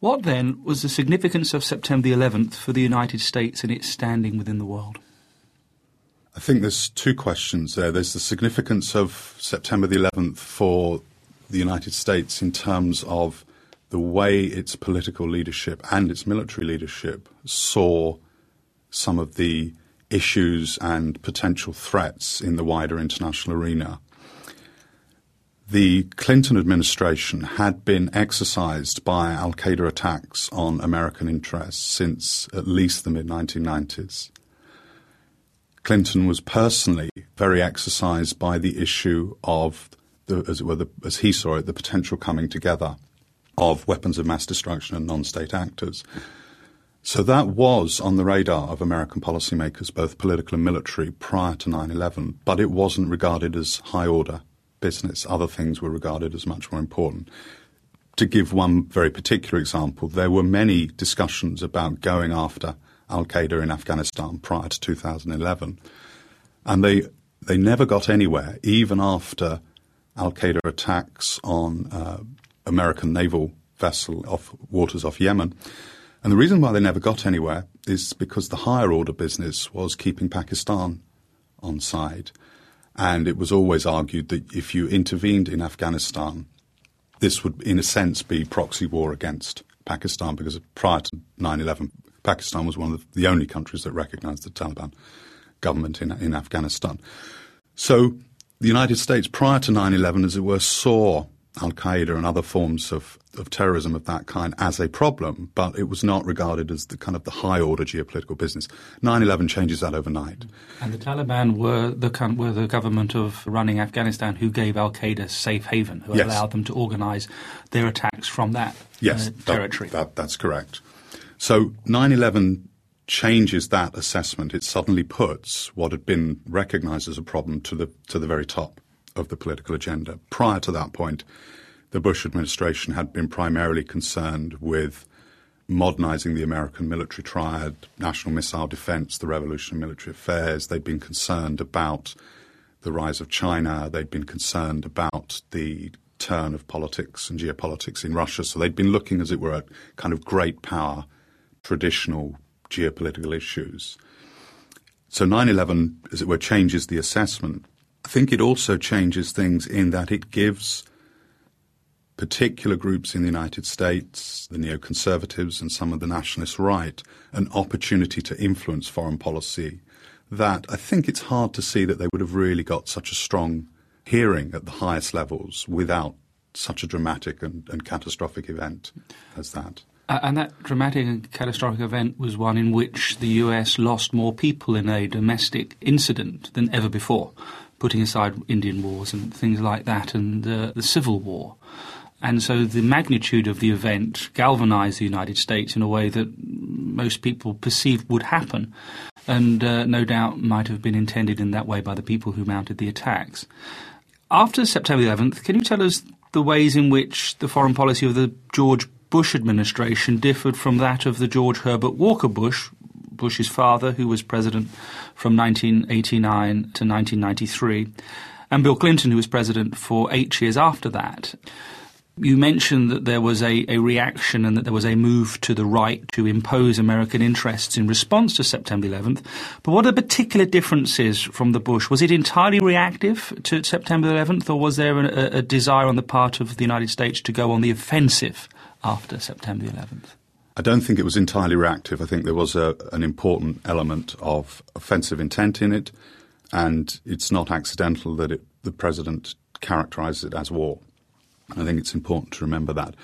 What then was the significance of September the 11th for the United States and its standing within the world? I think there's two questions there. There's the significance of September the 11th for the United States in terms of the way its political leadership and its military leadership saw some of the issues and potential threats in the wider international arena. The Clinton administration had been exercised by Al Qaeda attacks on American interests since at least the mid 1990s. Clinton was personally very exercised by the issue of, the, as, were, the, as he saw it, the potential coming together of weapons of mass destruction and non state actors. So that was on the radar of American policymakers, both political and military, prior to 9 11, but it wasn't regarded as high order business. Other things were regarded as much more important. To give one very particular example, there were many discussions about going after Al Qaeda in Afghanistan prior to 2011. And they, they never got anywhere, even after Al Qaeda attacks on uh, American naval vessel off waters off Yemen. And the reason why they never got anywhere is because the higher order business was keeping Pakistan on side. And it was always argued that if you intervened in Afghanistan, this would, in a sense, be proxy war against Pakistan because prior to 9 11, Pakistan was one of the only countries that recognized the Taliban government in, in Afghanistan. So the United States, prior to 9 11, as it were, saw Al Qaeda and other forms of, of terrorism of that kind as a problem, but it was not regarded as the kind of the high order geopolitical business. 9 11 changes that overnight. And the Taliban were the, were the government of running Afghanistan who gave Al Qaeda safe haven, who yes. allowed them to organize their attacks from that yes, uh, territory. That, that, that's correct. So 9 11 changes that assessment. It suddenly puts what had been recognized as a problem to the, to the very top of the political agenda. Prior to that point, the Bush administration had been primarily concerned with modernizing the American military triad, national missile defense, the revolution in military affairs. They'd been concerned about the rise of China. They'd been concerned about the turn of politics and geopolitics in Russia. So they'd been looking, as it were, at kind of great power, traditional geopolitical issues. So 9 11, as it were, changes the assessment. I think it also changes things in that it gives particular groups in the United States, the neoconservatives and some of the nationalist right, an opportunity to influence foreign policy that I think it's hard to see that they would have really got such a strong hearing at the highest levels without such a dramatic and, and catastrophic event as that. Uh, and that dramatic and catastrophic event was one in which the US lost more people in a domestic incident than ever before putting aside Indian wars and things like that and uh, the Civil War. And so the magnitude of the event galvanized the United States in a way that most people perceived would happen, and uh, no doubt might have been intended in that way by the people who mounted the attacks. After September 11th, can you tell us the ways in which the foreign policy of the George Bush administration differed from that of the George Herbert Walker Bush, Bush's father, who was president from 1989 to 1993, and Bill Clinton, who was president for eight years after that. You mentioned that there was a, a reaction and that there was a move to the right to impose American interests in response to September 11th. But what are the particular differences from the Bush? Was it entirely reactive to September 11th, or was there a, a desire on the part of the United States to go on the offensive after September 11th? I don't think it was entirely reactive. I think there was a, an important element of offensive intent in it, and it's not accidental that it, the president characterized it as war. I think it's important to remember that.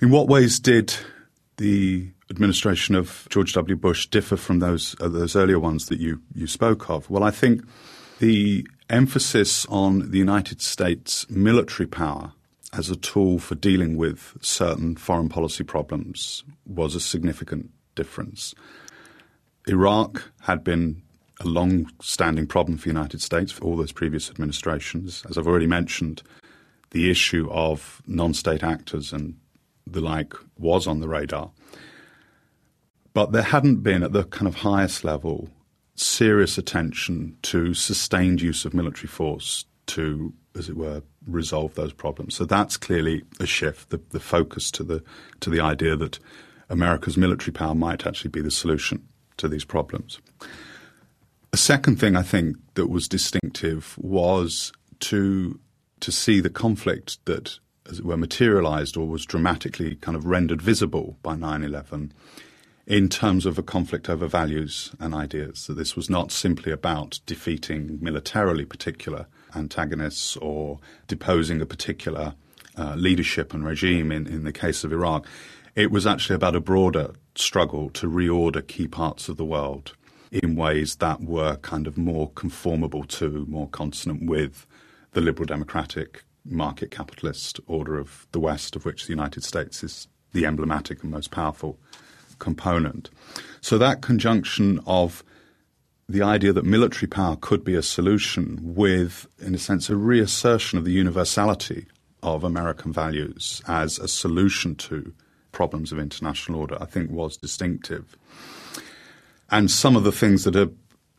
In what ways did the administration of George W. Bush differ from those uh, those earlier ones that you you spoke of? Well, I think the emphasis on the United States military power as a tool for dealing with certain foreign policy problems was a significant difference. Iraq had been a long standing problem for the United States for all those previous administrations. As I've already mentioned, the issue of non state actors and the like was on the radar. But there hadn't been, at the kind of highest level, serious attention to sustained use of military force to, as it were, resolve those problems. So that's clearly a shift, the, the focus to the to the idea that America's military power might actually be the solution to these problems. A second thing I think that was distinctive was to to see the conflict that, as it were, materialized or was dramatically kind of rendered visible by 9/11 in terms of a conflict over values and ideas. So this was not simply about defeating militarily particular antagonists or deposing a particular uh, leadership and regime in, in the case of Iraq. It was actually about a broader struggle to reorder key parts of the world in ways that were kind of more conformable to, more consonant with the liberal democratic market capitalist order of the West, of which the United States is the emblematic and most powerful component. So that conjunction of the idea that military power could be a solution with, in a sense, a reassertion of the universality of American values as a solution to problems of international order, I think was distinctive. And some of the things that are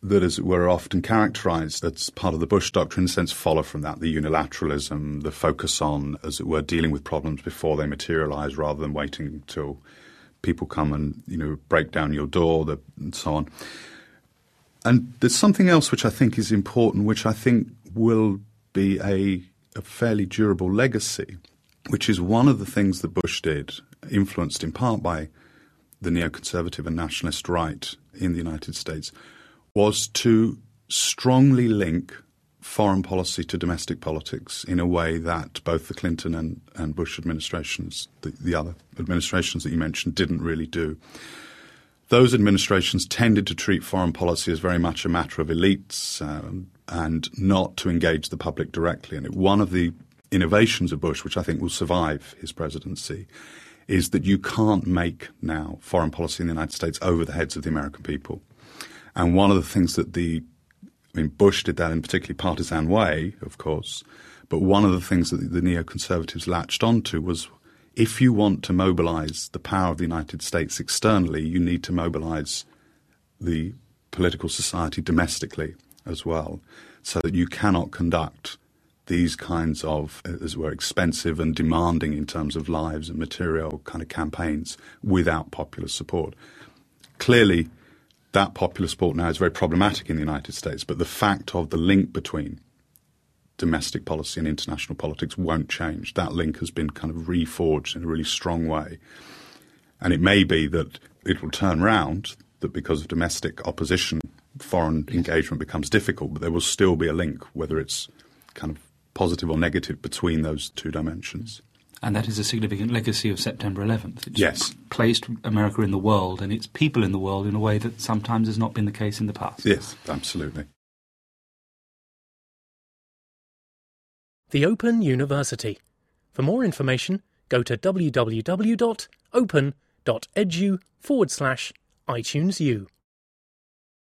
that, as it were, often characterized as part of the Bush doctrine, in a sense, follow from that. The unilateralism, the focus on, as it were, dealing with problems before they materialize rather than waiting until people come and, you know, break down your door the, and so on. And there's something else which I think is important, which I think will be a, a fairly durable legacy, which is one of the things that Bush did, influenced in part by the neoconservative and nationalist right in the United States, was to strongly link foreign policy to domestic politics in a way that both the Clinton and, and Bush administrations, the, the other administrations that you mentioned, didn't really do. Those administrations tended to treat foreign policy as very much a matter of elites um, and not to engage the public directly. And one of the innovations of Bush, which I think will survive his presidency, is that you can't make now foreign policy in the United States over the heads of the American people. And one of the things that the I mean, Bush did that in a particularly partisan way, of course. But one of the things that the neoconservatives latched onto was if you want to mobilize the power of the United States externally, you need to mobilize the political society domestically as well, so that you cannot conduct these kinds of, as it were, expensive and demanding in terms of lives and material kind of campaigns without popular support. Clearly, that popular support now is very problematic in the United States, but the fact of the link between domestic policy and international politics won't change. That link has been kind of reforged in a really strong way. And it may be that it will turn round, that because of domestic opposition, foreign engagement becomes difficult, but there will still be a link, whether it's kind of positive or negative, between those two dimensions. And that is a significant legacy of September 11th. It's yes. placed America in the world and its people in the world in a way that sometimes has not been the case in the past. Yes, absolutely. The Open University. For more information, go to www.open.edu forward slash iTunes.